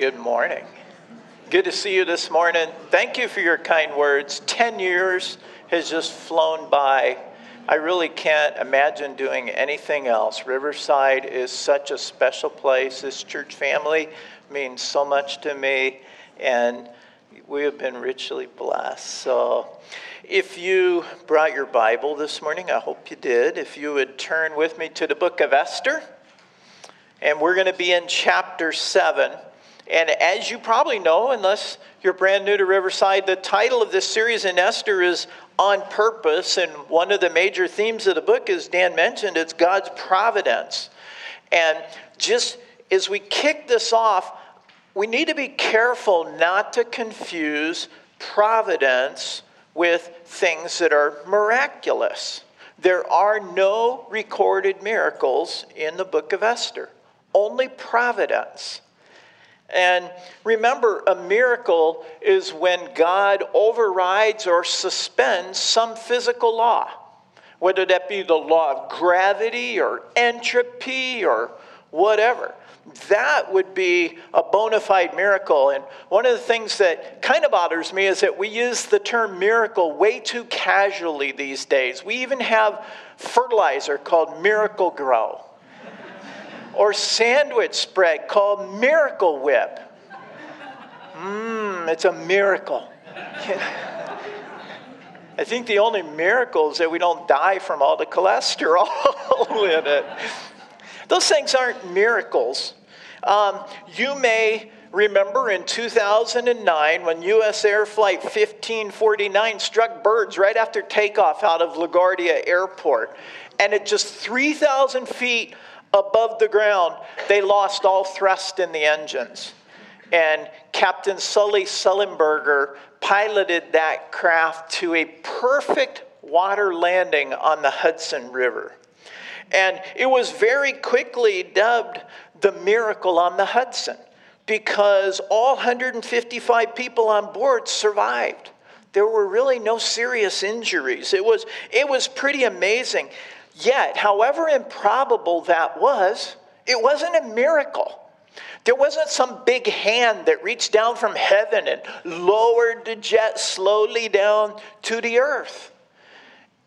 Good morning. Good to see you this morning. Thank you for your kind words. 10 years has just flown by. I really can't imagine doing anything else. Riverside is such a special place. This church family means so much to me, and we have been richly blessed. So, if you brought your Bible this morning, I hope you did. If you would turn with me to the book of Esther, and we're going to be in chapter 7. And as you probably know, unless you're brand new to Riverside, the title of this series in Esther is On Purpose. And one of the major themes of the book, as Dan mentioned, it's God's providence. And just as we kick this off, we need to be careful not to confuse providence with things that are miraculous. There are no recorded miracles in the book of Esther, only providence. And remember, a miracle is when God overrides or suspends some physical law, whether that be the law of gravity or entropy or whatever. That would be a bona fide miracle. And one of the things that kind of bothers me is that we use the term miracle way too casually these days. We even have fertilizer called Miracle-Gro or sandwich spread called Miracle Whip. Mmm, it's a miracle. I think the only miracle is that we don't die from all the cholesterol in it. Those things aren't miracles. Um, you may remember in 2009 when U.S. Air Flight 1549 struck birds right after takeoff out of LaGuardia Airport. And at just 3,000 feet above the ground, they lost all thrust in the engines. And Captain Sully Sullenberger piloted that craft to a perfect water landing on the Hudson River. And it was very quickly dubbed the miracle on the Hudson because all 155 people on board survived. There were really no serious injuries. It was, it was pretty amazing. Yet, however improbable that was, it wasn't a miracle. There wasn't some big hand that reached down from heaven and lowered the jet slowly down to the earth.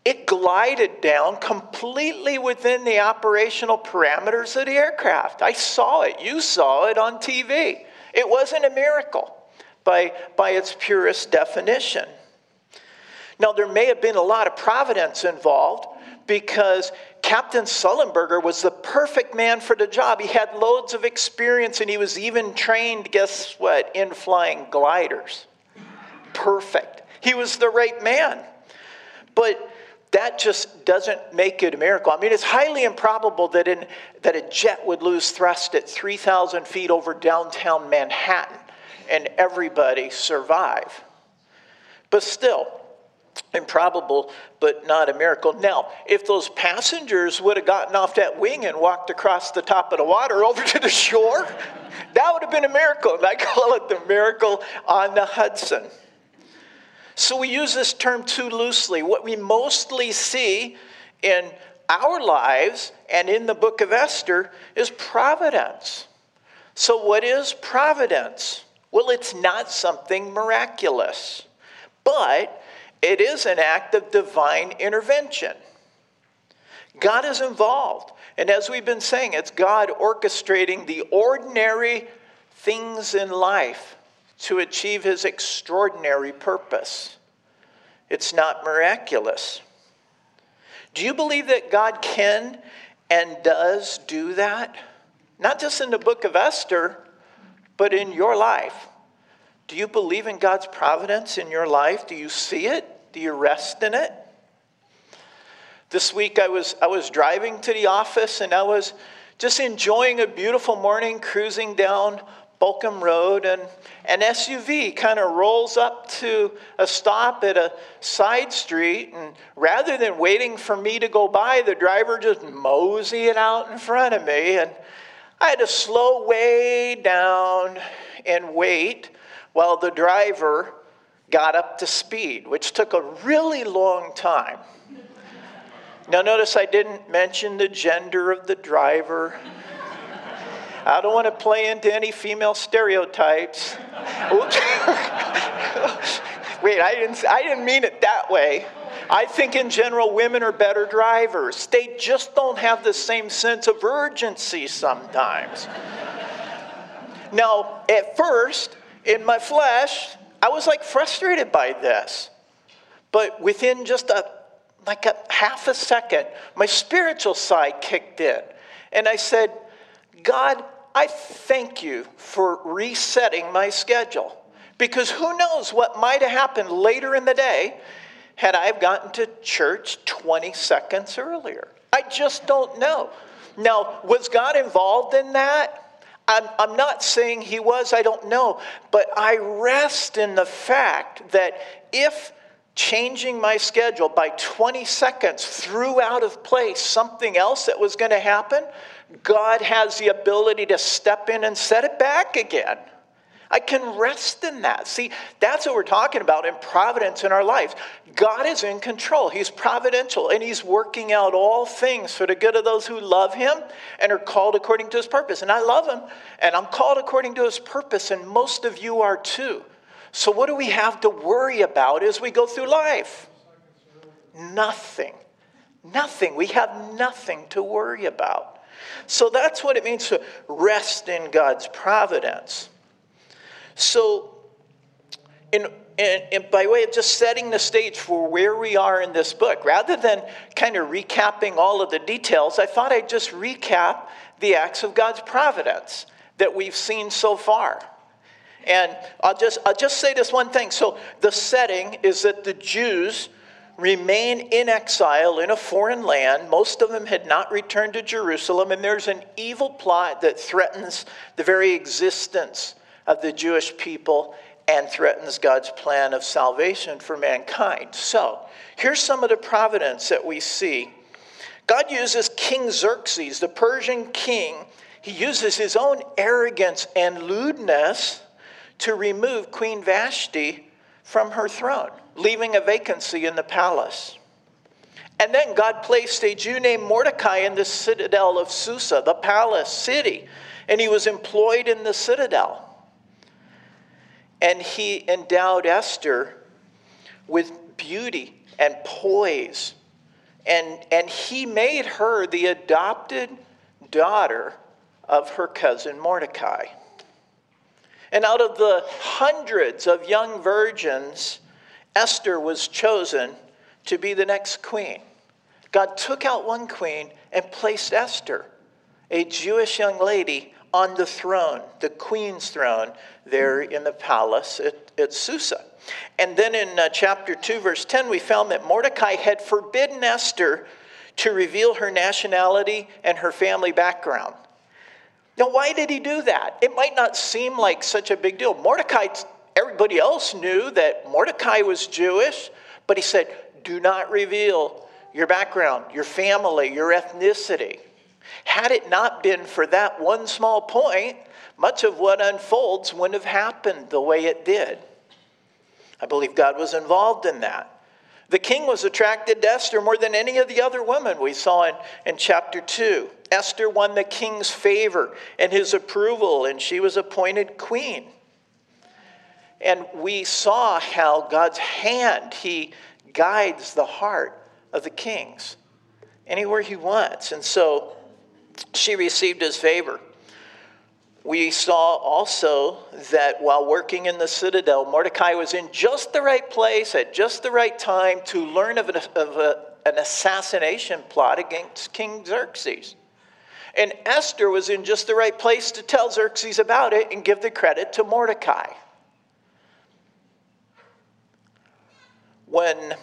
It glided down completely within the operational parameters of the aircraft. I saw it. You saw it on TV. It wasn't a miracle by, by its purest definition. Now, there may have been a lot of providence involved because Captain Sullenberger was the perfect man for the job. He had loads of experience and he was even trained, guess what, in flying gliders. Perfect. He was the right man. But that just doesn't make it a miracle. I mean, it's highly improbable that, in, that a jet would lose thrust at 3,000 feet over downtown Manhattan and everybody survive. But still, improbable, but not a miracle. Now, if those passengers would have gotten off that wing and walked across the top of the water over to the shore, that would have been a miracle. And I call it the miracle on the Hudson. So we use this term too loosely. What we mostly see in our lives and in the book of Esther is providence. So, what is providence? Well, it's not something miraculous, but it is an act of divine intervention. God is involved. And as we've been saying, it's God orchestrating the ordinary things in life to achieve his extraordinary purpose. It's not miraculous. Do you believe that God can and does do that? Not just in the book of Esther, but in your life. Do you believe in God's providence in your life? Do you see it? Do you rest in it? This week I was, I was driving to the office and I was just enjoying a beautiful morning cruising down Bolcom Road, and an SUV kind of rolls up to a stop at a side street. And rather than waiting for me to go by, the driver just mosey it out in front of me. And I had to slow way down and wait while the driver got up to speed, which took a really long time. Now, notice I didn't mention the gender of the driver. I don't want to play into any female stereotypes. Wait, I didn't, I didn't mean it that way. I think in general, women are better drivers. They just don't have the same sense of urgency sometimes. now, at first, in my flesh, I was like frustrated by this. But within just a like a half a second, my spiritual side kicked in. And I said, God, I thank you for resetting my schedule. Because who knows what might have happened later in the day had I gotten to church 20 seconds earlier. I just don't know. Now, was God involved in that? I'm, I'm not saying he was, I don't know. But I rest in the fact that if changing my schedule by 20 seconds threw out of place something else that was going to happen, God has the ability to step in and set it back again. I can rest in that. See, that's what we're talking about in providence in our lives. God is in control, He's providential, and He's working out all things for the good of those who love Him and are called according to His purpose. And I love Him, and I'm called according to His purpose, and most of you are too. So, what do we have to worry about as we go through life? Nothing. Nothing. We have nothing to worry about. So, that's what it means to rest in God's providence. So, in, by way of just setting the stage for where we are in this book, rather than kind of recapping all of the details, I thought I'd just recap the acts of God's providence that we've seen so far. And I'll just, I'll just say this one thing. So, the setting is that the Jews remain in exile in a foreign land. Most of them had not returned to Jerusalem, and there's an evil plot that threatens the very existence of the Jewish people and threatens God's plan of salvation for mankind. So, here's some of the providence that we see. God uses King Xerxes, the Persian king, he uses his own arrogance and lewdness to remove Queen Vashti from her throne, leaving a vacancy in the palace. And then God placed a Jew named Mordecai in the citadel of Susa, the palace city, and he was employed in the citadel. And he endowed Esther with beauty and poise. And, and he made her the adopted daughter of her cousin Mordecai. And out of the hundreds of young virgins, Esther was chosen to be the next queen. God took out one queen and placed Esther, a Jewish young lady, on the throne, the queen's throne, there in the palace at, at Susa. And then in uh, chapter 2, verse 10, we found that Mordecai had forbidden Esther to reveal her nationality and her family background. Now, why did he do that? It might not seem like such a big deal. Mordecai, everybody else knew that Mordecai was Jewish, but he said, do not reveal your background, your family, your ethnicity. Had it not been for that one small point, much of what unfolds wouldn't have happened the way it did. I believe God was involved in that. The king was attracted to Esther more than any of the other women we saw in, in chapter 2. Esther won the king's favor and his approval, and she was appointed queen. And we saw how God's hand, He guides the heart of the kings anywhere He wants. And so she received His favor. We saw also that while working in the citadel, Mordecai was in just the right place at just the right time to learn of, an, of a, an assassination plot against King Xerxes. And Esther was in just the right place to tell Xerxes about it and give the credit to Mordecai. When,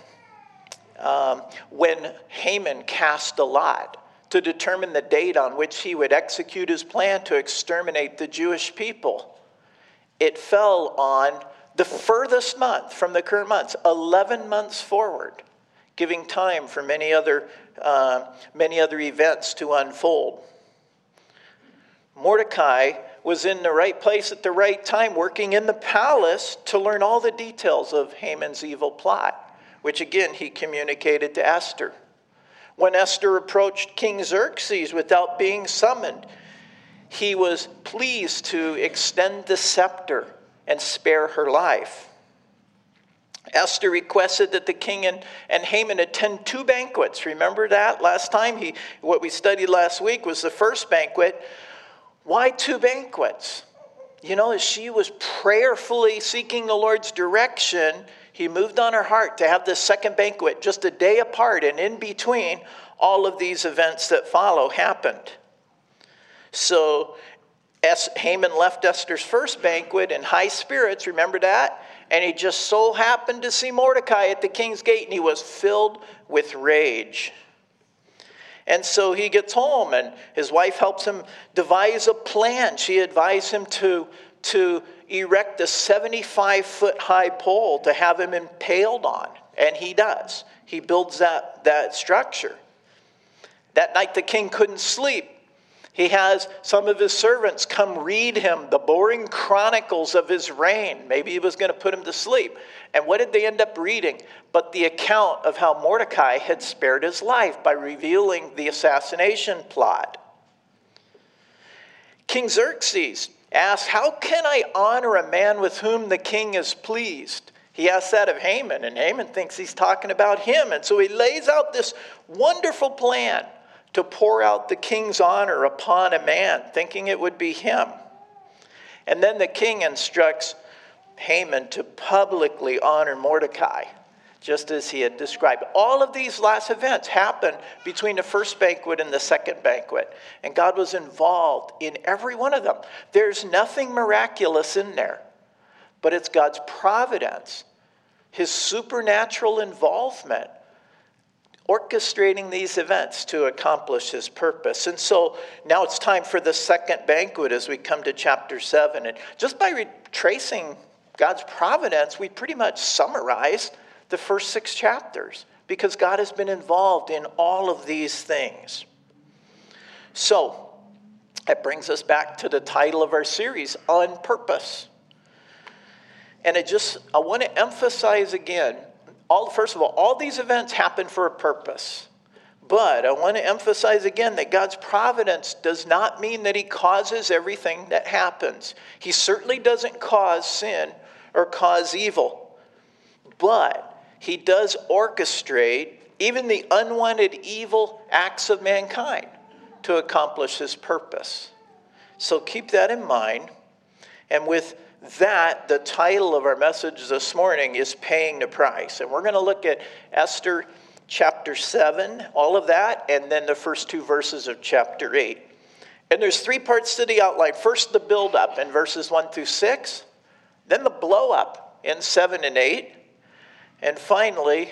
um, when Haman cast a lot to determine the date on which he would execute his plan to exterminate the Jewish people, it fell on the furthest month from the current months, 11 months forward, giving time for many other, uh, many other events to unfold. Mordecai was in the right place at the right time, working in the palace to learn all the details of Haman's evil plot, which again he communicated to Esther. When Esther approached King Xerxes without being summoned, he was pleased to extend the scepter and spare her life. Esther requested that the king and, and Haman attend two banquets. Remember that last time? He, what we studied last week was the first banquet. Why two banquets? You know, as she was prayerfully seeking the Lord's direction, he moved on her heart to have this second banquet just a day apart, and in between, all of these events that follow happened. So Haman left Esther's first banquet in high spirits, remember that? And he just so happened to see Mordecai at the king's gate, and he was filled with rage. And so he gets home, and his wife helps him devise a plan. She advised him to, to erect a 75 foot high pole to have him impaled on. And he does. He builds that, that structure. That night, the king couldn't sleep. He has some of his servants come read him the boring chronicles of his reign. Maybe he was going to put him to sleep. And what did they end up reading? But the account of how Mordecai had spared his life by revealing the assassination plot. King Xerxes asked, How can I honor a man with whom the king is pleased? He asks that of Haman, and Haman thinks he's talking about him. And so he lays out this wonderful plan to pour out the king's honor upon a man, thinking it would be him. And then the king instructs Haman to publicly honor Mordecai, just as he had described. All of these last events happened between the first banquet and the second banquet, and God was involved in every one of them. There's nothing miraculous in there, but it's God's providence, his supernatural involvement orchestrating these events to accomplish his purpose. And so now it's time for the second banquet as we come to chapter 7. And just by retracing God's providence, we pretty much summarize the first six chapters because God has been involved in all of these things. So, that brings us back to the title of our series, On Purpose. And I just I want to emphasize again all, first of all, all these events happen for a purpose. But I want to emphasize again that God's providence does not mean that He causes everything that happens. He certainly doesn't cause sin or cause evil. But He does orchestrate even the unwanted evil acts of mankind to accomplish His purpose. So keep that in mind. And with that, the title of our message this morning is Paying the Price. And we're going to look at Esther chapter 7, all of that, and then the first two verses of chapter 8. And there's three parts to the outline. First, the build up in verses 1 through 6, then the blow up in 7 and 8, and finally,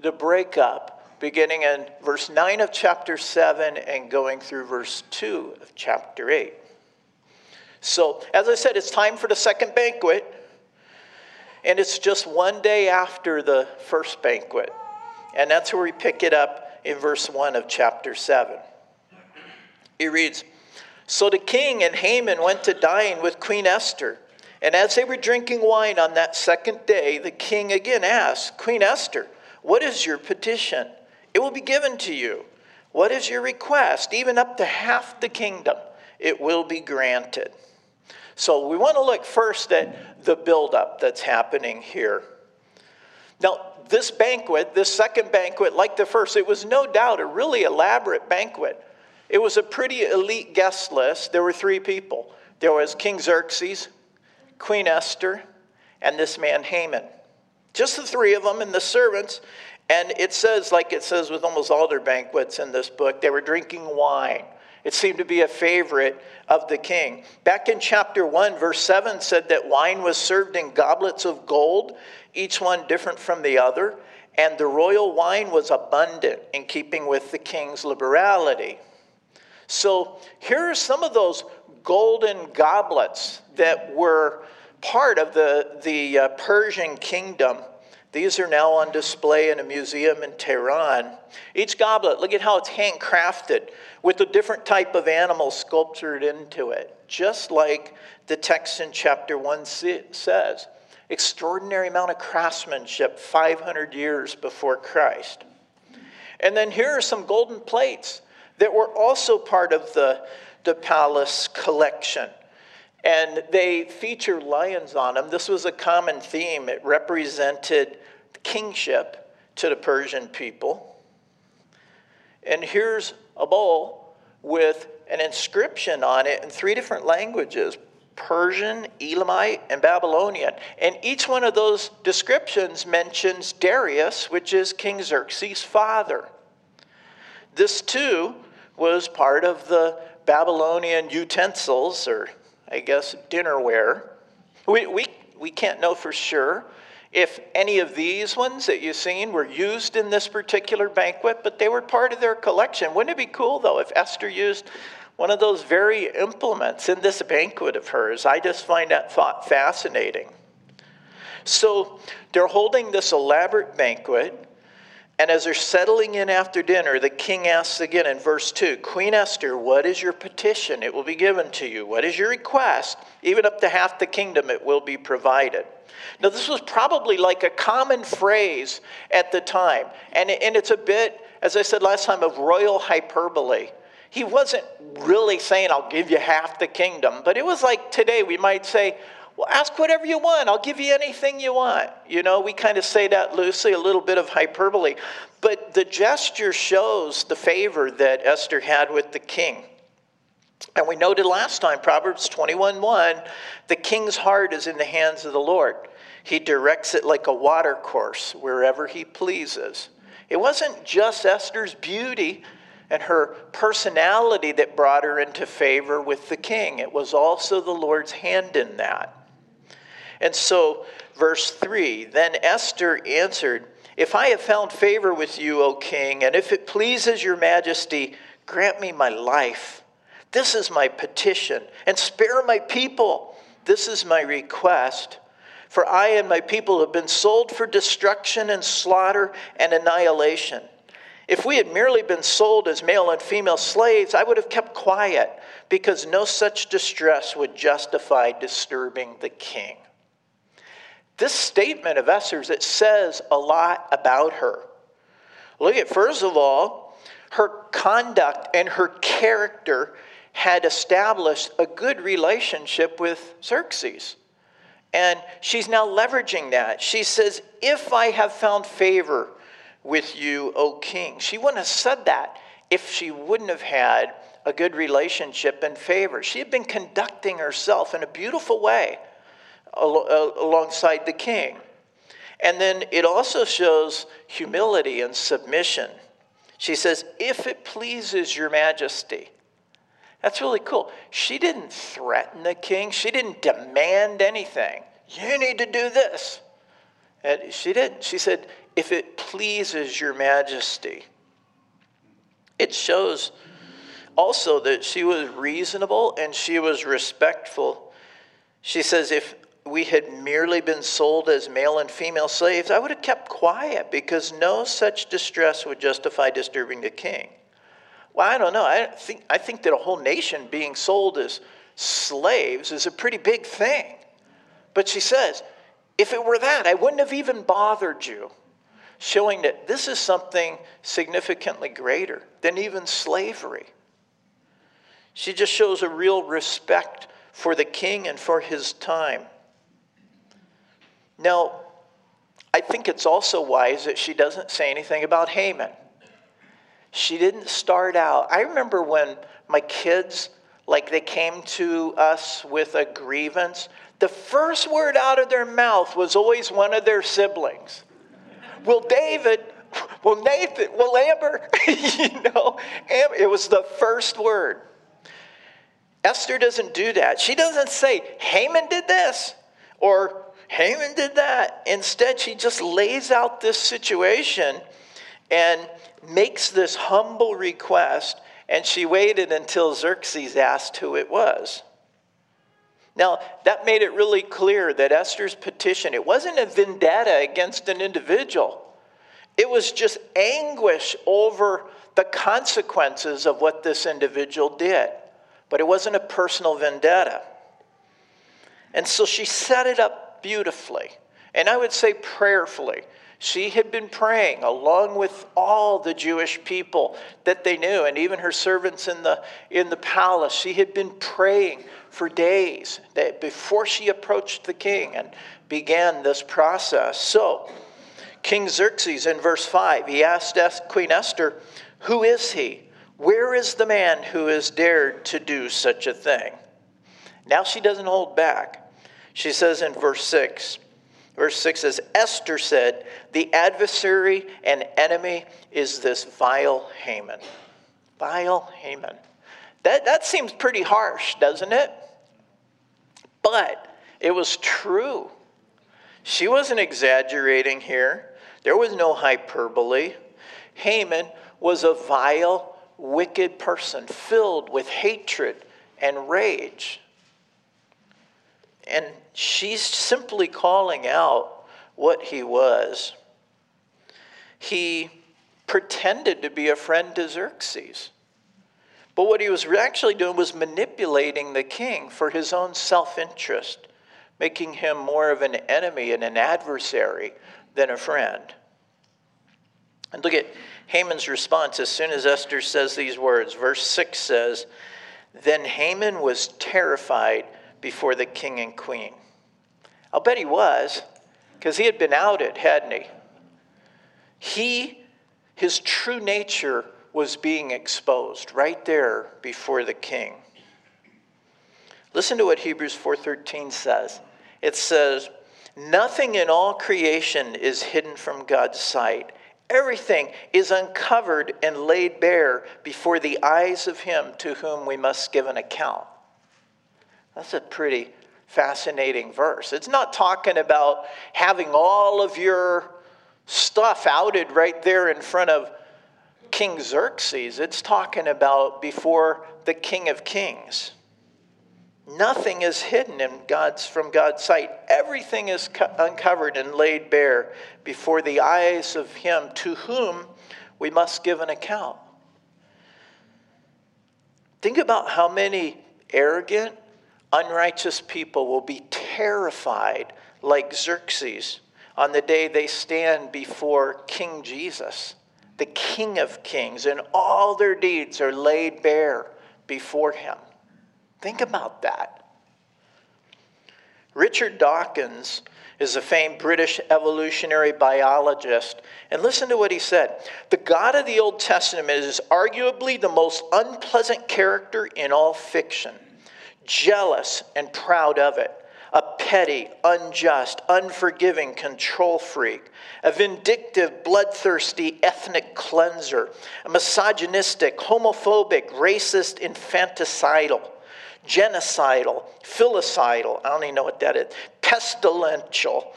the breakup beginning in verse 9 of chapter 7 and going through verse 2 of chapter 8. So, as I said, it's time for the second banquet, and it's just one day after the first banquet. And that's where we pick it up in verse 1 of chapter 7. He reads So the king and Haman went to dine with Queen Esther. And as they were drinking wine on that second day, the king again asked, Queen Esther, what is your petition? It will be given to you. What is your request? Even up to half the kingdom, it will be granted. So we want to look first at the buildup that's happening here. Now, this banquet, this second banquet, like the first, it was no doubt a really elaborate banquet. It was a pretty elite guest list. There were three people there was King Xerxes, Queen Esther, and this man Haman. Just the three of them and the servants. And it says, like it says with almost all their banquets in this book, they were drinking wine. It seemed to be a favorite of the king. Back in chapter 1, verse 7 said that wine was served in goblets of gold, each one different from the other, and the royal wine was abundant in keeping with the king's liberality. So here are some of those golden goblets that were part of the, the uh, Persian kingdom these are now on display in a museum in Tehran. Each goblet, look at how it's handcrafted with a different type of animal sculptured into it, just like the text in chapter 1 says. Extraordinary amount of craftsmanship 500 years before Christ. And then here are some golden plates that were also part of the the palace collection. And they feature lions on them. This was a common theme. It represented kingship to the Persian people. And here's a bowl with an inscription on it in three different languages Persian, Elamite, and Babylonian. And each one of those descriptions mentions Darius, which is King Xerxes' father. This too was part of the Babylonian utensils, or I guess dinnerware. We, we, we can't know for sure if any of these ones that you've seen were used in this particular banquet, but they were part of their collection. Wouldn't it be cool, though, if Esther used one of those very implements in this banquet of hers? I just find that thought fascinating. So they're holding this elaborate banquet. And as they're settling in after dinner, the king asks again in verse 2 Queen Esther, what is your petition? It will be given to you. What is your request? Even up to half the kingdom, it will be provided. Now, this was probably like a common phrase at the time. And, and it's a bit, as I said last time, of royal hyperbole. He wasn't really saying, I'll give you half the kingdom, but it was like today we might say, well, ask whatever you want. I'll give you anything you want. You know, we kind of say that loosely, a little bit of hyperbole. But the gesture shows the favor that Esther had with the king. And we noted last time, Proverbs 21 1, the king's heart is in the hands of the Lord. He directs it like a water course wherever he pleases. It wasn't just Esther's beauty and her personality that brought her into favor with the king, it was also the Lord's hand in that. And so, verse 3 Then Esther answered, If I have found favor with you, O king, and if it pleases your majesty, grant me my life. This is my petition, and spare my people. This is my request. For I and my people have been sold for destruction and slaughter and annihilation. If we had merely been sold as male and female slaves, I would have kept quiet, because no such distress would justify disturbing the king. This statement of Esther's, it says a lot about her. Look at, first of all, her conduct and her character had established a good relationship with Xerxes. And she's now leveraging that. She says, If I have found favor with you, O king. She wouldn't have said that if she wouldn't have had a good relationship and favor. She had been conducting herself in a beautiful way Uh, alongside the king. And then it also shows humility and submission. She says, If it pleases your majesty. That's really cool. She didn't threaten the king, she didn't demand anything. You need to do this. And she didn't. She said, If it pleases your majesty. It shows also that she was reasonable and she was respectful. She says, If we had merely been sold as male and female slaves, I would have kept quiet because no such distress would justify disturbing the king. Well, I don't know. I think, I think that a whole nation being sold as slaves is a pretty big thing. But she says, if it were that, I wouldn't have even bothered you, showing that this is something significantly greater than even slavery. She just shows a real respect for the king and for his time. Now, I think it's also wise that she doesn't say anything about Haman. She didn't start out. I remember when my kids, like, they came to us with a grievance, the first word out of their mouth was always one of their siblings. Will David, will Nathan, will Amber, you know, it was the first word. Esther doesn't do that. She doesn't say, Haman did this, or Haman did that. Instead, she just lays out this situation and makes this humble request, and she waited until Xerxes asked who it was. Now, that made it really clear that Esther's petition, it wasn't a vendetta against an individual. It was just anguish over the consequences of what this individual did. But it wasn't a personal vendetta. And so she set it up beautifully, and I would say prayerfully. She had been praying along with all the Jewish people that they knew, and even her servants in the, in the palace. She had been praying for days before she approached the king and began this process. So, King Xerxes in verse 5, he asked Queen Esther, Who is he? Where is the man who has dared to do such a thing? Now she doesn't hold back. She says in verse 6, verse 6 says, Esther said, The adversary and enemy is this vile Haman. Vile Haman. That, that seems pretty harsh, doesn't it? But it was true. She wasn't exaggerating here. There was no hyperbole. Haman was a vile, wicked person filled with hatred and rage. And she's simply calling out what he was. He pretended to be a friend to Xerxes. But what he was actually doing was manipulating the king for his own self interest, making him more of an enemy and an adversary than a friend. And look at Haman's response as soon as Esther says these words. Verse 6 says, Then Haman was terrified before the king and queen. I'll bet he was, because he had been outed, hadn't he? He, his true nature, was being exposed right there before the king. Listen to what Hebrews 4:13 says. It says, "Nothing in all creation is hidden from God's sight. Everything is uncovered and laid bare before the eyes of him to whom we must give an account." That's a pretty fascinating verse. It's not talking about having all of your stuff outed right there in front of King Xerxes, it's talking about before the King of Kings. Nothing is hidden in God's, from God's sight. Everything is co- uncovered and laid bare before the eyes of Him to whom we must give an account. Think about how many arrogant, unrighteous people will be terrified, like Xerxes, on the day they stand before King Jesus the King of Kings, and all their deeds are laid bare before him. Think about that. Richard Dawkins is a famed British evolutionary biologist. And listen to what he said The God of the Old Testament is arguably the most unpleasant character in all fiction, jealous and proud of it a petty, unjust, unforgiving control freak, a vindictive, bloodthirsty ethnic cleanser, a misogynistic, homophobic, racist, infanticidal, genocidal, filicidal, I don't even know what that is, pestilential,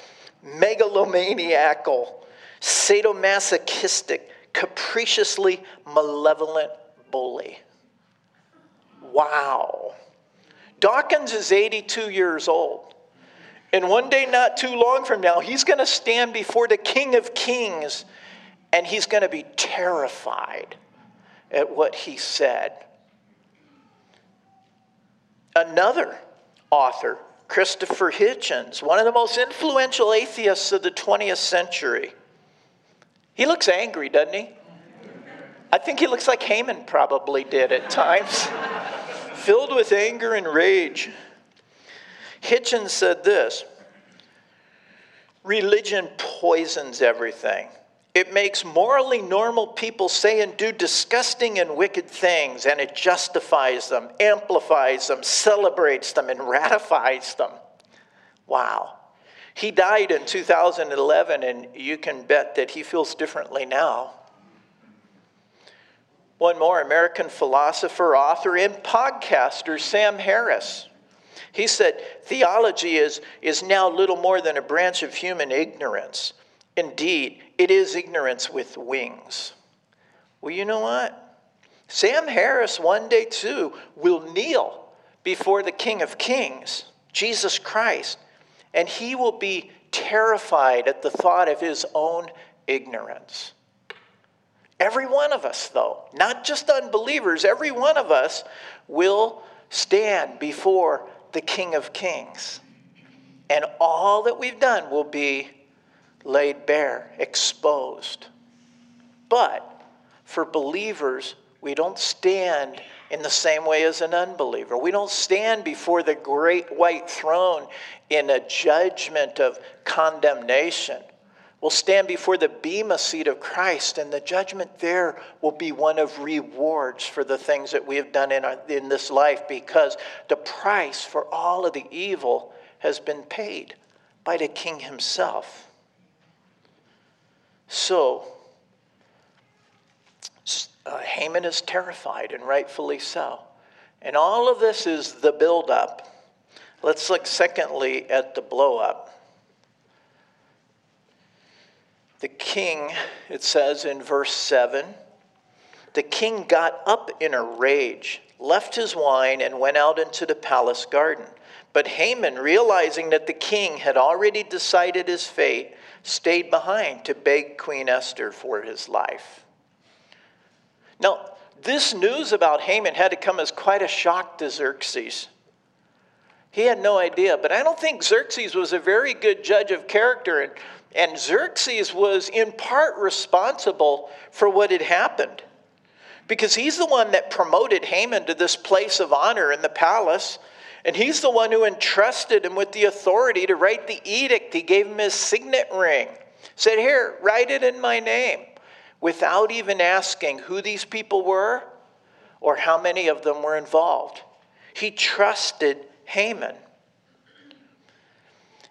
megalomaniacal, sadomasochistic, capriciously malevolent bully. Wow. Dawkins is 82 years old. And one day, not too long from now, he's going to stand before the King of Kings and he's going to be terrified at what he said. Another author, Christopher Hitchens, one of the most influential atheists of the 20th century, he looks angry, doesn't he? I think he looks like Haman probably did at times filled with anger and rage. Hitchens said this Religion poisons everything. It makes morally normal people say and do disgusting and wicked things, and it justifies them, amplifies them, celebrates them, and ratifies them. Wow. He died in 2011, and you can bet that he feels differently now. One more American philosopher, author, and podcaster, Sam Harris. He said, Theology is, is now little more than a branch of human ignorance. Indeed, it is ignorance with wings. Well, you know what? Sam Harris, one day too, will kneel before the King of Kings, Jesus Christ, and he will be terrified at the thought of his own ignorance. Every one of us, though, not just unbelievers, every one of us will stand before the King of Kings. And all that we've done will be laid bare, exposed. But for believers, we don't stand in the same way as an unbeliever. We don't stand before the great white throne in a judgment of condemnation. We'll stand before the Bema seat of Christ, and the judgment there will be one of rewards for the things that we have done in, our, in this life because the price for all of the evil has been paid by the king himself. So, uh, Haman is terrified, and rightfully so. And all of this is the buildup. Let's look, secondly, at the blowup. The king, it says in verse 7, the king got up in a rage, left his wine, and went out into the palace garden. But Haman, realizing that the king had already decided his fate, stayed behind to beg Queen Esther for his life. Now, this news about Haman had to come as quite a shock to Xerxes. He had no idea, but I don't think Xerxes was a very good judge of character, and, and Xerxes was in part responsible for what had happened. Because he's the one that promoted Haman to this place of honor in the palace, and he's the one who entrusted him with the authority to write the edict. He gave him his signet ring, said, Here, write it in my name without even asking who these people were or how many of them were involved. He trusted Haman.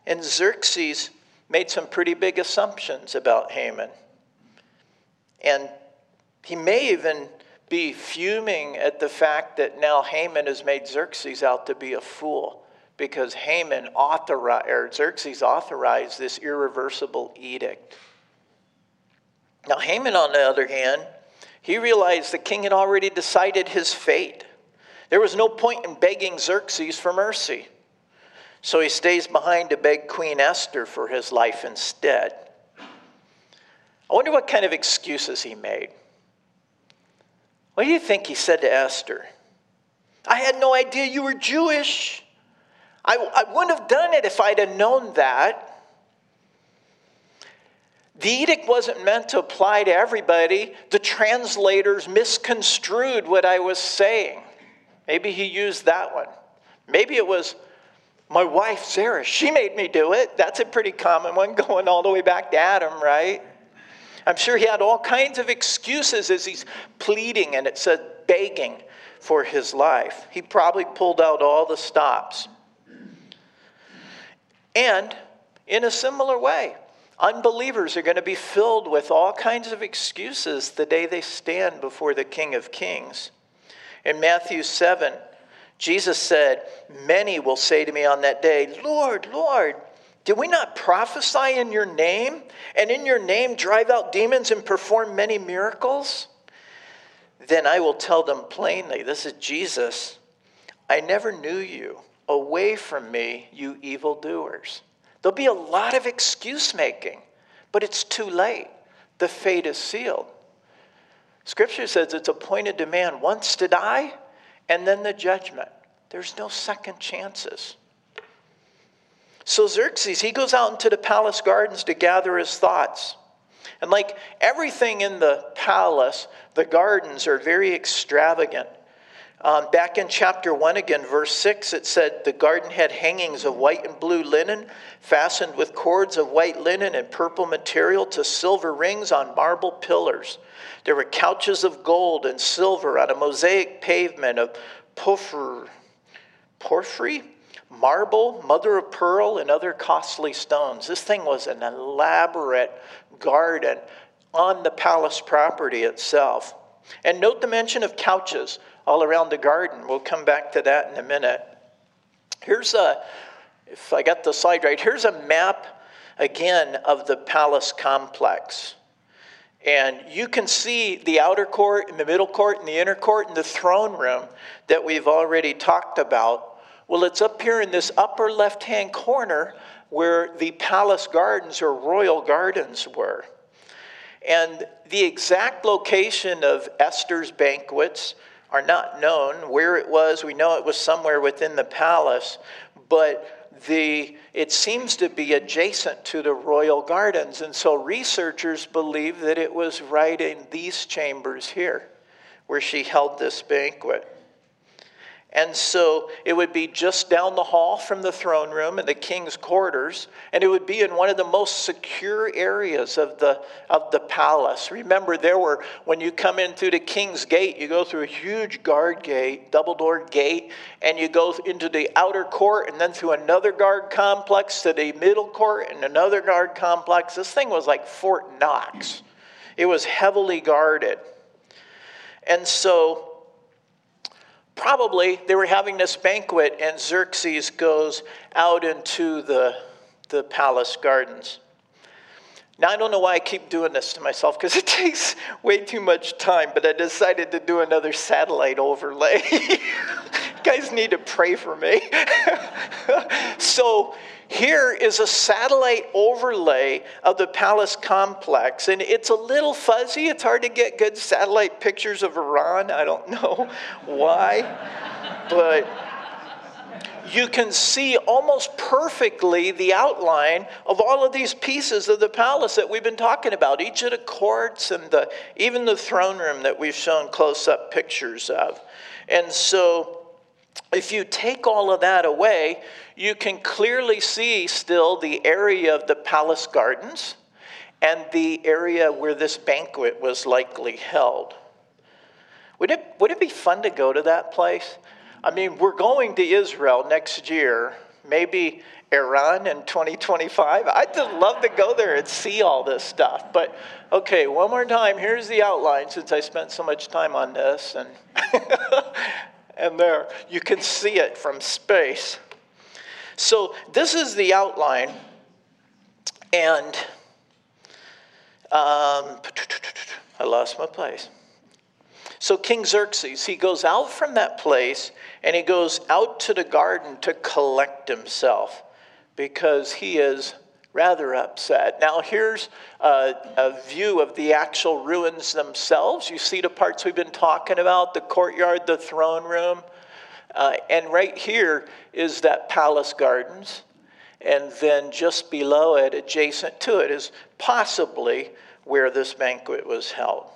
And Xerxes made some pretty big assumptions about Haman. And he may even be fuming at the fact that now Haman has made Xerxes out to be a fool because Haman authorized, or Xerxes authorized this irreversible edict. Now, Haman, on the other hand, he realized the king had already decided his fate. There was no point in begging Xerxes for mercy. So he stays behind to beg Queen Esther for his life instead. I wonder what kind of excuses he made. What do you think he said to Esther? I had no idea you were Jewish. I, I wouldn't have done it if I'd have known that. The edict wasn't meant to apply to everybody. The translators misconstrued what I was saying. Maybe he used that one. Maybe it was my wife, Sarah. She made me do it. That's a pretty common one going all the way back to Adam, right? I'm sure he had all kinds of excuses as he's pleading and it said begging for his life. He probably pulled out all the stops. And in a similar way, Unbelievers are going to be filled with all kinds of excuses the day they stand before the King of Kings. In Matthew 7, Jesus said, Many will say to me on that day, Lord, Lord, did we not prophesy in your name, and in your name drive out demons and perform many miracles? Then I will tell them plainly, This is Jesus. I never knew you. Away from me, you evildoers. There'll be a lot of excuse making, but it's too late. The fate is sealed. Scripture says it's appointed to man once to die and then the judgment. There's no second chances. So Xerxes, he goes out into the palace gardens to gather his thoughts. And like everything in the palace, the gardens are very extravagant. Um, back in chapter 1 again, verse 6, it said, The garden had hangings of white and blue linen, fastened with cords of white linen and purple material to silver rings on marble pillars. There were couches of gold and silver on a mosaic pavement of porphyry, porphyry marble, mother of pearl, and other costly stones. This thing was an elaborate garden on the palace property itself. And note the mention of couches all around the garden. We'll come back to that in a minute. Here's a, if I got the slide right, here's a map again of the palace complex. And you can see the outer court and the middle court and the inner court and the throne room that we've already talked about. Well, it's up here in this upper left hand corner where the palace gardens or royal gardens were. And the exact location of Esther's banquets are not known. Where it was, we know it was somewhere within the palace, but the, it seems to be adjacent to the royal gardens. And so researchers believe that it was right in these chambers here where she held this banquet. And so it would be just down the hall from the throne room and the king's quarters, and it would be in one of the most secure areas of the, of the palace. Remember, there were, when you come in through the king's gate, you go through a huge guard gate, double door gate, and you go into the outer court and then through another guard complex to the middle court and another guard complex. This thing was like Fort Knox, it was heavily guarded. And so, probably they were having this banquet, and Xerxes goes out into the, the palace gardens. Now, I don't know why I keep doing this to myself because it takes way too much time, but I decided to do another satellite overlay. guys need to pray for me. so, here is a satellite overlay of the palace complex, and it's a little fuzzy. It's hard to get good satellite pictures of Iran. I don't know why, but you can see almost perfectly the outline of all of these pieces of the palace that we've been talking about, each of the courts and the, even the throne room that we've shown close up pictures of. And so, if you take all of that away, you can clearly see still the area of the palace gardens and the area where this banquet was likely held. Would it, would it be fun to go to that place? I mean, we're going to Israel next year, maybe Iran in 2025. I'd love to go there and see all this stuff. But okay, one more time. Here's the outline since I spent so much time on this. And and there. You can see it from space. So, this is the outline. And um, I lost my place. So, King Xerxes, he goes out from that place and he goes out to the garden to collect himself because he is rather upset. Now, here's a, a, view of the actual ruins themselves. You see the parts we've been talking about the courtyard, the throne room. Uh, and right here is that palace gardens. And then just below it, adjacent to it, is possibly where this banquet was held.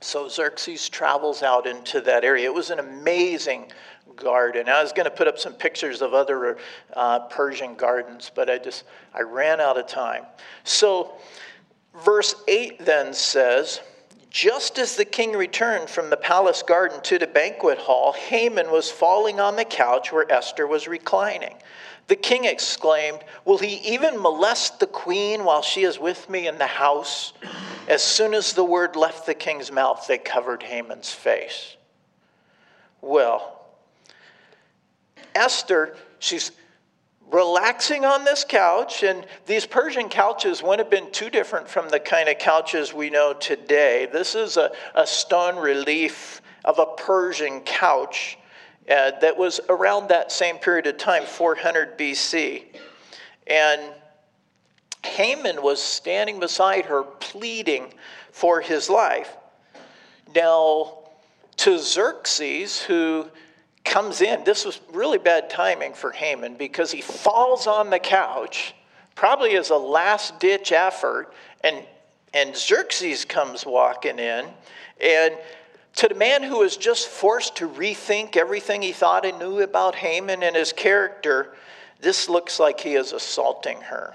So Xerxes travels out into that area. It was an amazing garden. I was going to put up some pictures of other uh, Persian gardens, but I just I ran out of time. So verse 8 then says, just as the king returned from the palace garden to the banquet hall, Haman was falling on the couch where Esther was reclining. The king exclaimed, Will he even molest the queen while she is with me in the house? As soon as the word left the king's mouth, they covered Haman's face. Well, Esther, she's relaxing on this couch, and these Persian couches wouldn't have been too different from the kind of couches we know today. This is a, a stone relief of a Persian couch uh, that was around that same period of time, 400 BC. And Haman was standing beside her, pleading for his life. Now, to Xerxes, who comes in. This was really bad timing for Haman because he falls on the couch, probably as a last ditch effort, and, and Xerxes comes walking in. And to the man who was just forced to rethink everything he thought he knew about Haman and his character, this looks like he is assaulting her.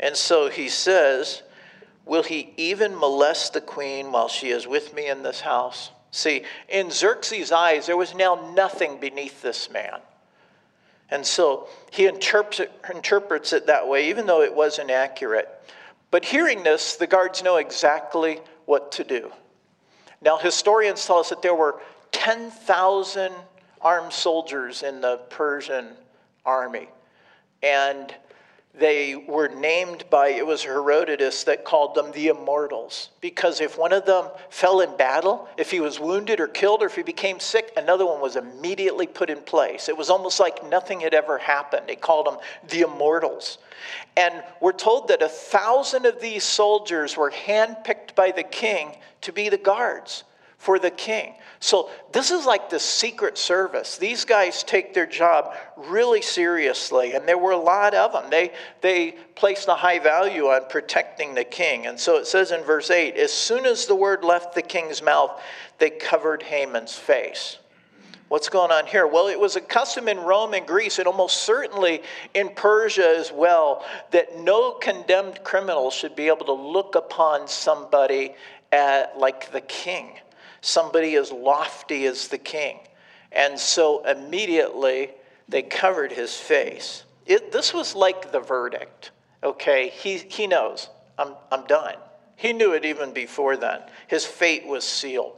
And so he says, Will he even molest the queen while she is with me in this house? See, in Xerxes' eyes, there was now nothing beneath this man. And so he interprets it, interprets it that way, even though it wasn't accurate. But hearing this, the guards know exactly what to do. Now, historians tell us that there were 10,000 armed soldiers in the Persian army. And they were named by, it was Herodotus that called them the immortals. Because if one of them fell in battle, if he was wounded or killed, or if he became sick, another one was immediately put in place. It was almost like nothing had ever happened. They called them the immortals. And we're told that a thousand of these soldiers were handpicked by the king to be the guards for the king. So this is like the secret service. These guys take their job really seriously, and there were a lot of them. They, they placed a high value on protecting the king. And so it says in verse 8 as soon as the word left the king's mouth, they covered Haman's face. What's going on here? Well, it was a custom in Rome and Greece, and almost certainly in Persia as well, that no condemned criminal should be able to look upon somebody at, like the king somebody as lofty as the king. And so immediately they covered his face. It, this was like the verdict, okay? He, he knows, I'm, I'm done. He knew it even before then. His fate was sealed.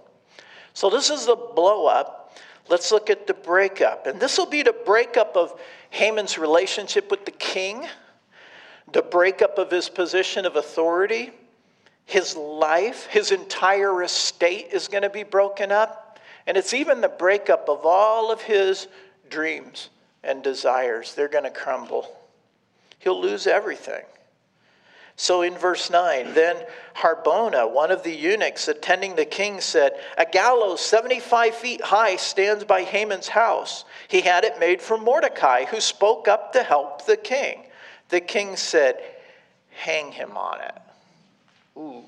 So this is the blow up. Let's look at the breakup. And this will be the breakup of Haman's relationship with the king, the breakup of his position of authority, his life, his entire estate is going to be broken up. And it's even the breakup of all of his dreams and desires. They're going to crumble. He'll lose everything. So in verse 9, then Harbona, one of the eunuchs attending the king, said, A gallows 75 feet high stands by Haman's house. He had it made for Mordecai, who spoke up to help the king. The king said, Hang him on it. Ooh.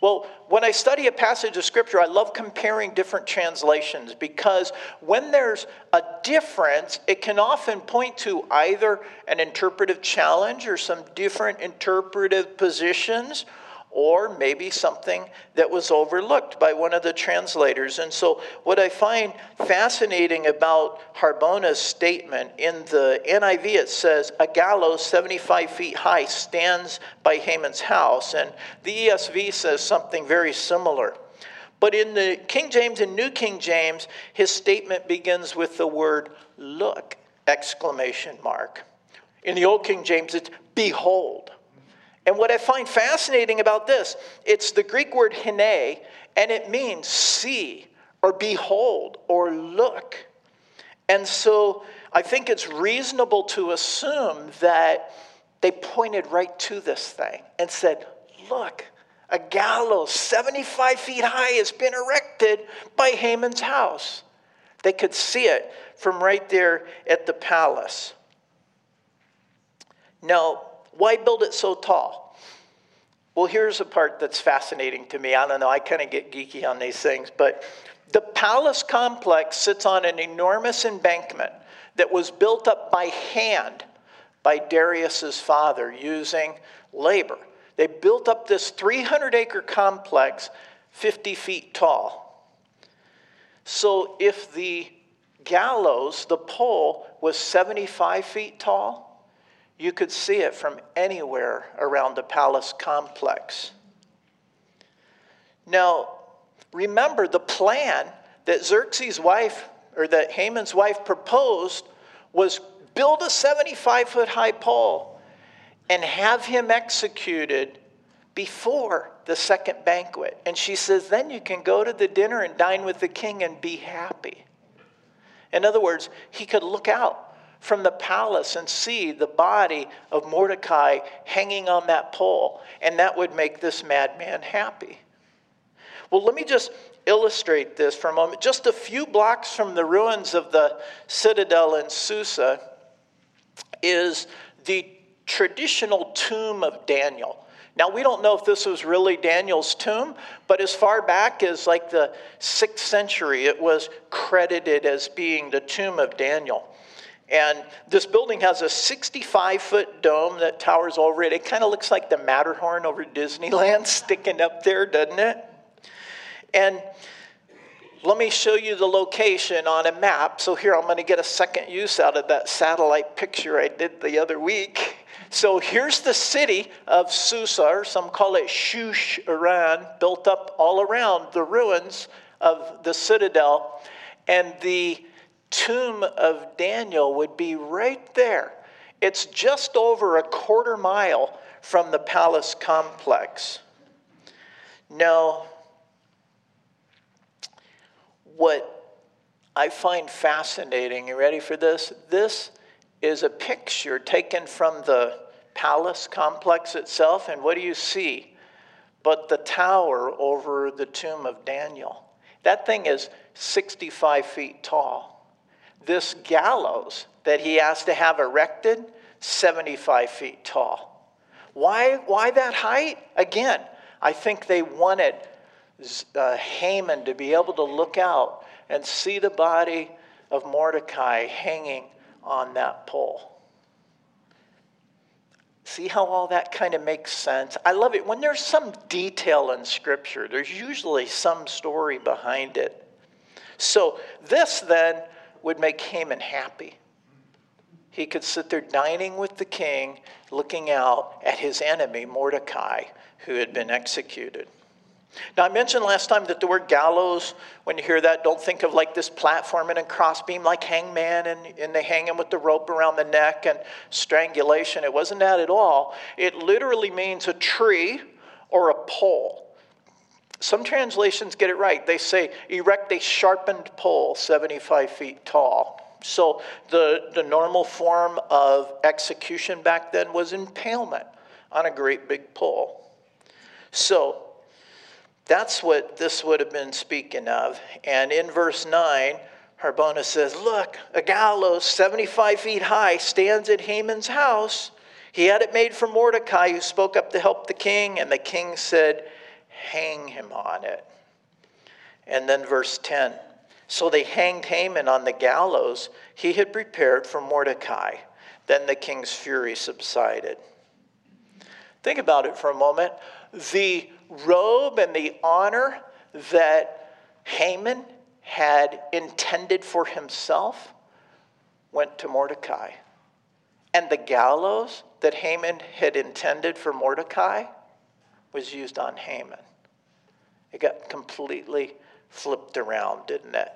Well, when I study a passage of scripture, I love comparing different translations because when there's a difference, it can often point to either an interpretive challenge or some different interpretive positions or maybe something that was overlooked by one of the translators. And so, what I find fascinating about Harbona's statement in the NIV, it says, A gallows 75 feet high stands by Haman's house. And the ESV says something very similar. But in the King James and New King James, his statement begins with the word look, exclamation mark. In the Old King James, it's behold. And what I find fascinating about this, it's the Greek word hine, and it means see or behold or look. And so I think it's reasonable to assume that they pointed right to this thing and said, Look, a gallows 75 feet high has been erected by Haman's house. They could see it from right there at the palace. Now, why build it so tall? Well, here's a part that's fascinating to me. I don't know, I kind of get geeky on these things, but the palace complex sits on an enormous embankment that was built up by hand by Darius's father using labor. They built up this 300 acre complex 50 feet tall. So if the gallows, the pole, was 75 feet tall, you could see it from anywhere around the palace complex. Now, remember the plan that Xerxes' wife, or that Haman's wife proposed, was build a 75 foot high pole and have him executed before the second banquet. And she says, then you can go to the dinner and dine with the king and be happy. In other words, he could look out from the palace and see the body of Mordecai hanging on that pole, and that would make this madman happy. Well, let me just illustrate this for a moment. Just a few blocks from the ruins of the citadel in Susa is the traditional tomb of Daniel. Now, we don't know if this was really Daniel's tomb, but as far back as like the sixth century, it was credited as being the tomb of Daniel. And this building has a 65 foot dome that towers over it. It kind of looks like the Matterhorn over Disneyland sticking up there, doesn't it? And let me show you the location on a map. So, here I'm going to get a second use out of that satellite picture I did the other week. So, here's the city of Susa, or some call it Shush, Iran, built up all around the ruins of the citadel. And the tomb of Daniel would be right there. It's just over a quarter mile from the palace complex. Now, what I find fascinating, you ready for this? This is a picture taken from the palace complex itself, and what do you see? But the tower over the tomb of Daniel. That thing is 65 feet tall. This gallows that he has to have erected, 75 feet tall. Why, why that height? Again, I think they wanted uh, Haman to be able to look out and see the body of Mordecai hanging on that pole. See how all that kind of makes sense? I love it. When there's some detail in Scripture, there's usually some story behind it. So, this then would make Haman happy. He could sit there dining with the king, looking out at his enemy, Mordecai, who had been executed. Now, I mentioned last time that the word gallows, when you hear that, don't think of like this platform and a crossbeam like hangman and, and they hang him with the rope around the neck and strangulation. It wasn't that at all. It literally means a tree or a pole. Some translations get it right. They say, erect a sharpened pole 75 feet tall. So the, the normal form of execution back then was impalement on a great big pole. So that's what this would have been speaking of. And in verse 9, Harbona says, Look, a gallows 75 feet high stands at Haman's house. He had it made for Mordecai, who spoke up to help the king, and the king said, Hang him on it. And then verse 10 So they hanged Haman on the gallows he had prepared for Mordecai. Then the king's fury subsided. Think about it for a moment. The robe and the honor that Haman had intended for himself went to Mordecai. And the gallows that Haman had intended for Mordecai was used on Haman. It got completely flipped around, didn't it?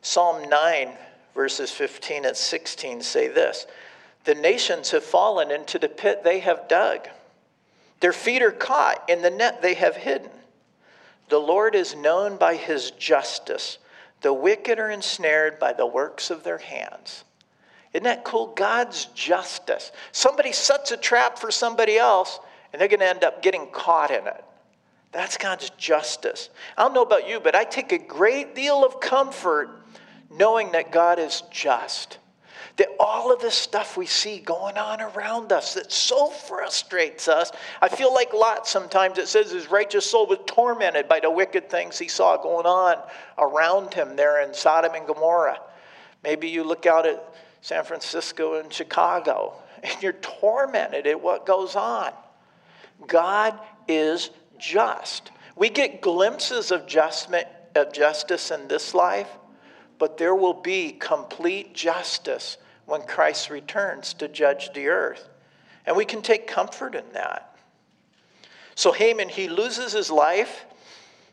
Psalm 9, verses 15 and 16 say this The nations have fallen into the pit they have dug. Their feet are caught in the net they have hidden. The Lord is known by his justice. The wicked are ensnared by the works of their hands. Isn't that cool? God's justice. Somebody sets a trap for somebody else, and they're going to end up getting caught in it. That's God's justice. I don't know about you, but I take a great deal of comfort knowing that God is just. That all of this stuff we see going on around us that so frustrates us. I feel like Lot sometimes it says his righteous soul was tormented by the wicked things he saw going on around him there in Sodom and Gomorrah. Maybe you look out at San Francisco and Chicago and you're tormented at what goes on. God is just. We get glimpses of, of justice in this life, but there will be complete justice when Christ returns to judge the earth. And we can take comfort in that. So Haman, he loses his life.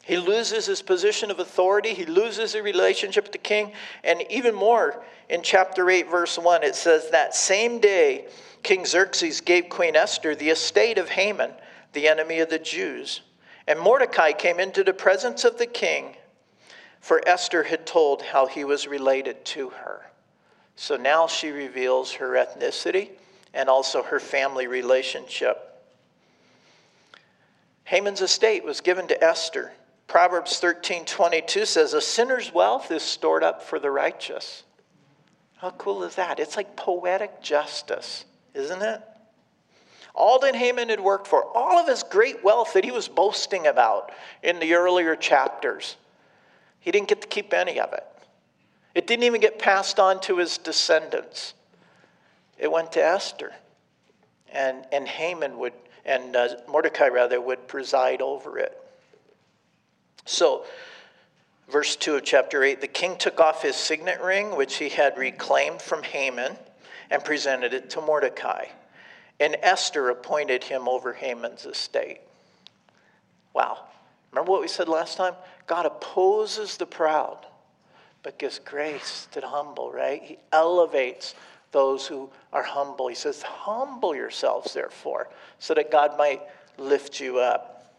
He loses his position of authority. He loses his relationship with the king. And even more, in chapter 8, verse 1, it says, That same day, King Xerxes gave Queen Esther the estate of Haman, the enemy of the Jews. And Mordecai came into the presence of the king, for Esther had told how he was related to her. So now she reveals her ethnicity and also her family relationship. Haman's estate was given to Esther. Proverbs 13 22 says, A sinner's wealth is stored up for the righteous. How cool is that? It's like poetic justice, isn't it? All that Haman had worked for, all of his great wealth that he was boasting about in the earlier chapters, he didn't get to keep any of it. It didn't even get passed on to his descendants. It went to Esther. And, and Haman would, and uh, Mordecai rather, would preside over it. So, verse 2 of chapter 8 the king took off his signet ring, which he had reclaimed from Haman, and presented it to Mordecai. And Esther appointed him over Haman's estate. Wow. Remember what we said last time? God opposes the proud but gives grace to the humble, right? He elevates those who are humble. He says, Humble yourselves, therefore, so that God might lift you up.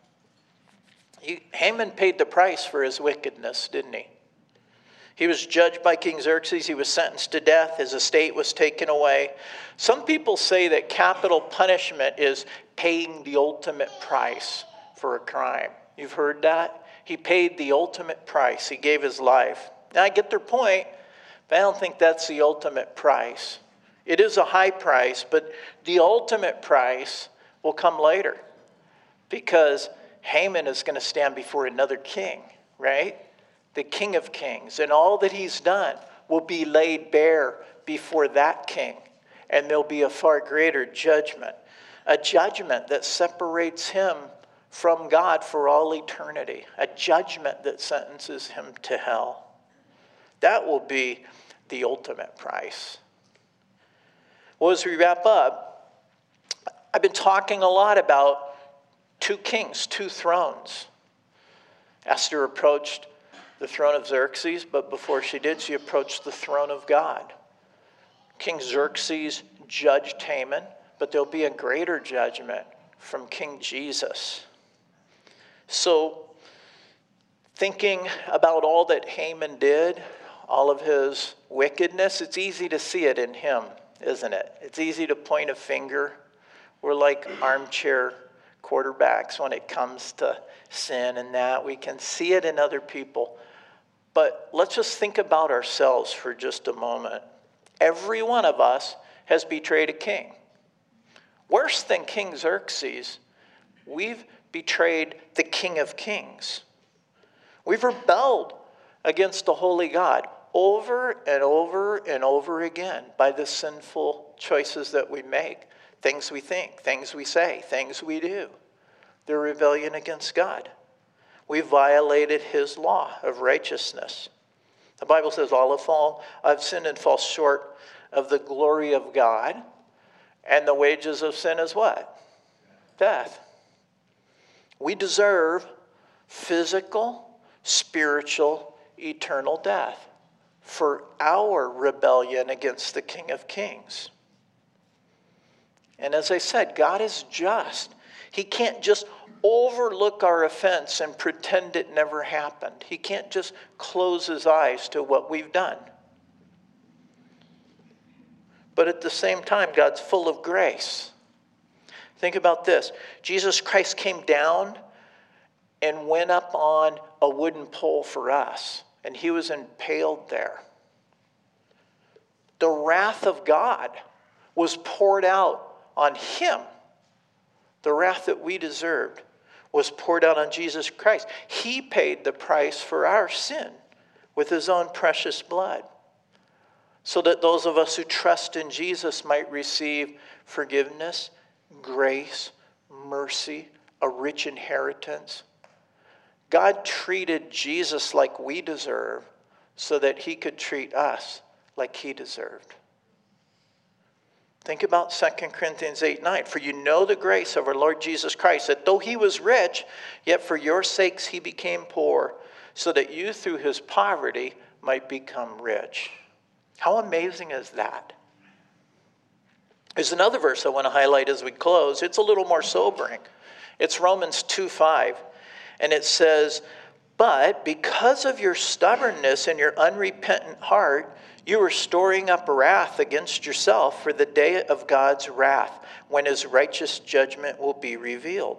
He, Haman paid the price for his wickedness, didn't he? He was judged by King Xerxes. He was sentenced to death. His estate was taken away. Some people say that capital punishment is paying the ultimate price for a crime. You've heard that? He paid the ultimate price. He gave his life. Now, I get their point, but I don't think that's the ultimate price. It is a high price, but the ultimate price will come later because Haman is going to stand before another king, right? The king of kings. And all that he's done will be laid bare before that king. And there'll be a far greater judgment, a judgment that separates him from God for all eternity, a judgment that sentences him to hell. That will be the ultimate price. Well, as we wrap up, I've been talking a lot about two kings, two thrones. Esther approached the throne of Xerxes, but before she did, she approached the throne of God. King Xerxes judged Haman, but there'll be a greater judgment from King Jesus. So, thinking about all that Haman did, all of his wickedness, it's easy to see it in him, isn't it? It's easy to point a finger. We're like armchair quarterbacks when it comes to sin and that. We can see it in other people. But let's just think about ourselves for just a moment. Every one of us has betrayed a king. Worse than King Xerxes, we've betrayed the King of Kings. We've rebelled against the holy God over and over and over again by the sinful choices that we make things we think, things we say, things we do. They're rebellion against God. We violated his law of righteousness. The Bible says all have fallen, I've sinned and fall short of the glory of God. And the wages of sin is what? Death. We deserve physical, spiritual, eternal death for our rebellion against the King of Kings. And as I said, God is just. He can't just overlook our offense and pretend it never happened. He can't just close his eyes to what we've done. But at the same time, God's full of grace. Think about this Jesus Christ came down and went up on a wooden pole for us, and he was impaled there. The wrath of God was poured out on him, the wrath that we deserved was poured out on Jesus Christ. He paid the price for our sin with his own precious blood so that those of us who trust in Jesus might receive forgiveness, grace, mercy, a rich inheritance. God treated Jesus like we deserve so that he could treat us like he deserved. Think about 2 Corinthians 8 9. For you know the grace of our Lord Jesus Christ, that though he was rich, yet for your sakes he became poor, so that you through his poverty might become rich. How amazing is that? There's another verse I want to highlight as we close. It's a little more sobering. It's Romans 2 5. And it says, But because of your stubbornness and your unrepentant heart, you are storing up wrath against yourself for the day of God's wrath, when his righteous judgment will be revealed.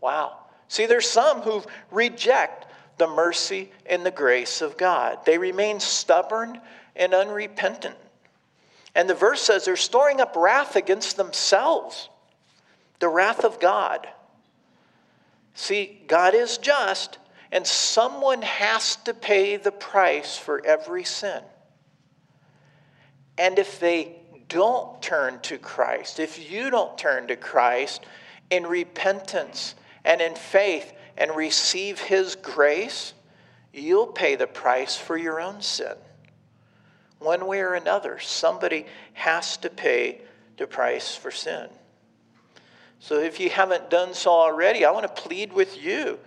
Wow. See, there's some who reject the mercy and the grace of God. They remain stubborn and unrepentant. And the verse says they're storing up wrath against themselves, the wrath of God. See, God is just, and someone has to pay the price for every sin. And if they don't turn to Christ, if you don't turn to Christ in repentance and in faith and receive His grace, you'll pay the price for your own sin. One way or another, somebody has to pay the price for sin. So if you haven't done so already, I want to plead with you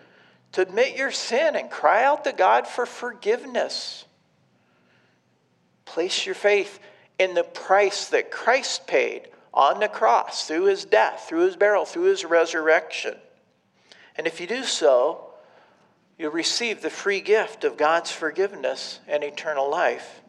to admit your sin and cry out to God for forgiveness. Place your faith in the price that Christ paid on the cross through his death, through his burial, through his resurrection. And if you do so, you'll receive the free gift of God's forgiveness and eternal life.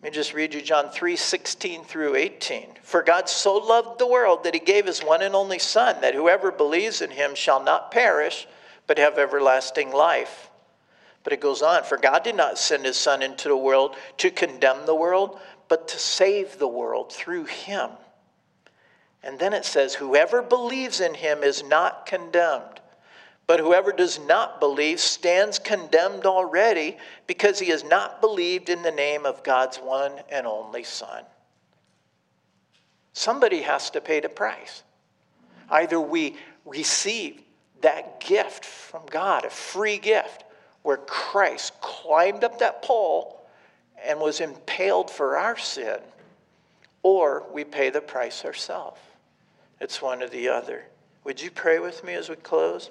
Let me just read you John 3 16 through 18. For God so loved the world that he gave his one and only Son, that whoever believes in him shall not perish, but have everlasting life. But it goes on, for God did not send his Son into the world to condemn the world, but to save the world through him. And then it says, Whoever believes in him is not condemned. But whoever does not believe stands condemned already because he has not believed in the name of God's one and only Son. Somebody has to pay the price. Either we receive that gift from God, a free gift, where Christ climbed up that pole and was impaled for our sin, or we pay the price ourselves. It's one or the other. Would you pray with me as we close?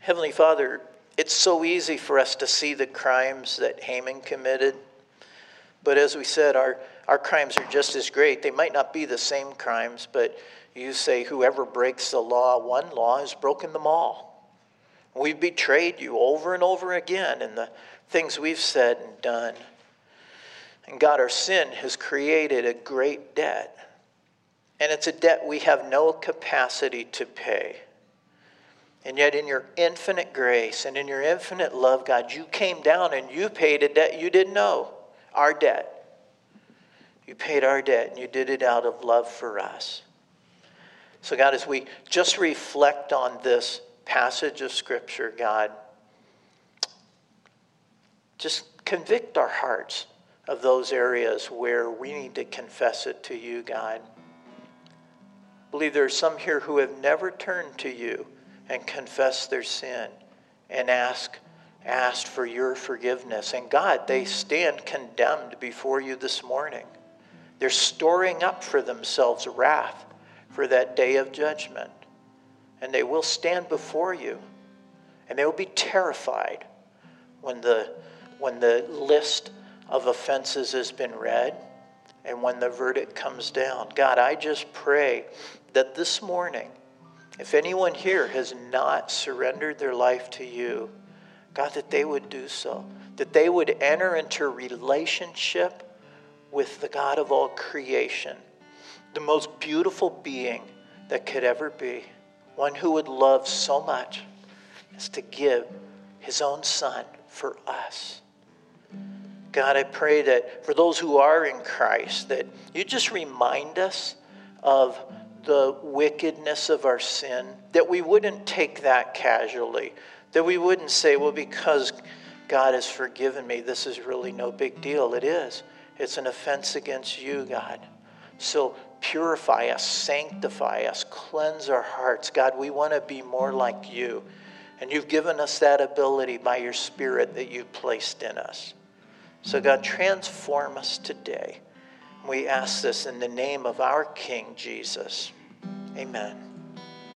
Heavenly Father, it's so easy for us to see the crimes that Haman committed. But as we said, our, our crimes are just as great. They might not be the same crimes, but you say whoever breaks the law, one law, has broken them all. We've betrayed you over and over again in the things we've said and done. And God, our sin has created a great debt. And it's a debt we have no capacity to pay. And yet, in your infinite grace and in your infinite love, God, you came down and you paid a debt you didn't know our debt. You paid our debt and you did it out of love for us. So, God, as we just reflect on this passage of Scripture, God, just convict our hearts of those areas where we need to confess it to you, God. I believe there are some here who have never turned to you and confessed their sin and ask, asked for your forgiveness. And God, they stand condemned before you this morning. They're storing up for themselves wrath for that day of judgment. And they will stand before you. And they will be terrified when the, when the list of offenses has been read and when the verdict comes down. God, I just pray that this morning, if anyone here has not surrendered their life to you, God, that they would do so, that they would enter into relationship with the God of all creation, the most beautiful being that could ever be, one who would love so much as to give his own son for us. God, I pray that for those who are in Christ, that you just remind us of the wickedness of our sin, that we wouldn't take that casually, that we wouldn't say, well, because God has forgiven me, this is really no big deal. It is. It's an offense against you, God. So purify us, sanctify us, cleanse our hearts. God, we want to be more like you. And you've given us that ability by your Spirit that you've placed in us. So, God, transform us today. We ask this in the name of our King Jesus. Amen.